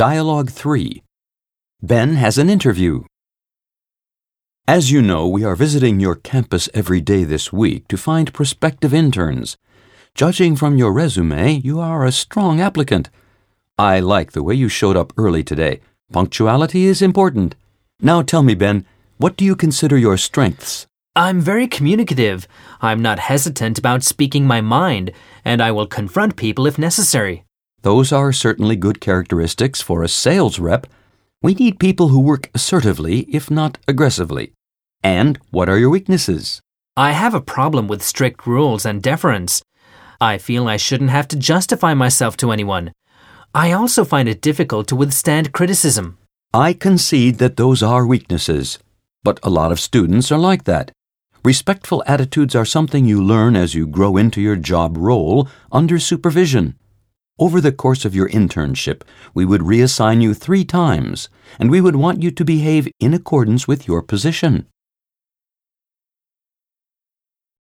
Dialogue 3 Ben has an interview. As you know, we are visiting your campus every day this week to find prospective interns. Judging from your resume, you are a strong applicant. I like the way you showed up early today. Punctuality is important. Now tell me, Ben, what do you consider your strengths? I'm very communicative. I'm not hesitant about speaking my mind, and I will confront people if necessary. Those are certainly good characteristics for a sales rep. We need people who work assertively, if not aggressively. And what are your weaknesses? I have a problem with strict rules and deference. I feel I shouldn't have to justify myself to anyone. I also find it difficult to withstand criticism. I concede that those are weaknesses, but a lot of students are like that. Respectful attitudes are something you learn as you grow into your job role under supervision. Over the course of your internship, we would reassign you three times, and we would want you to behave in accordance with your position.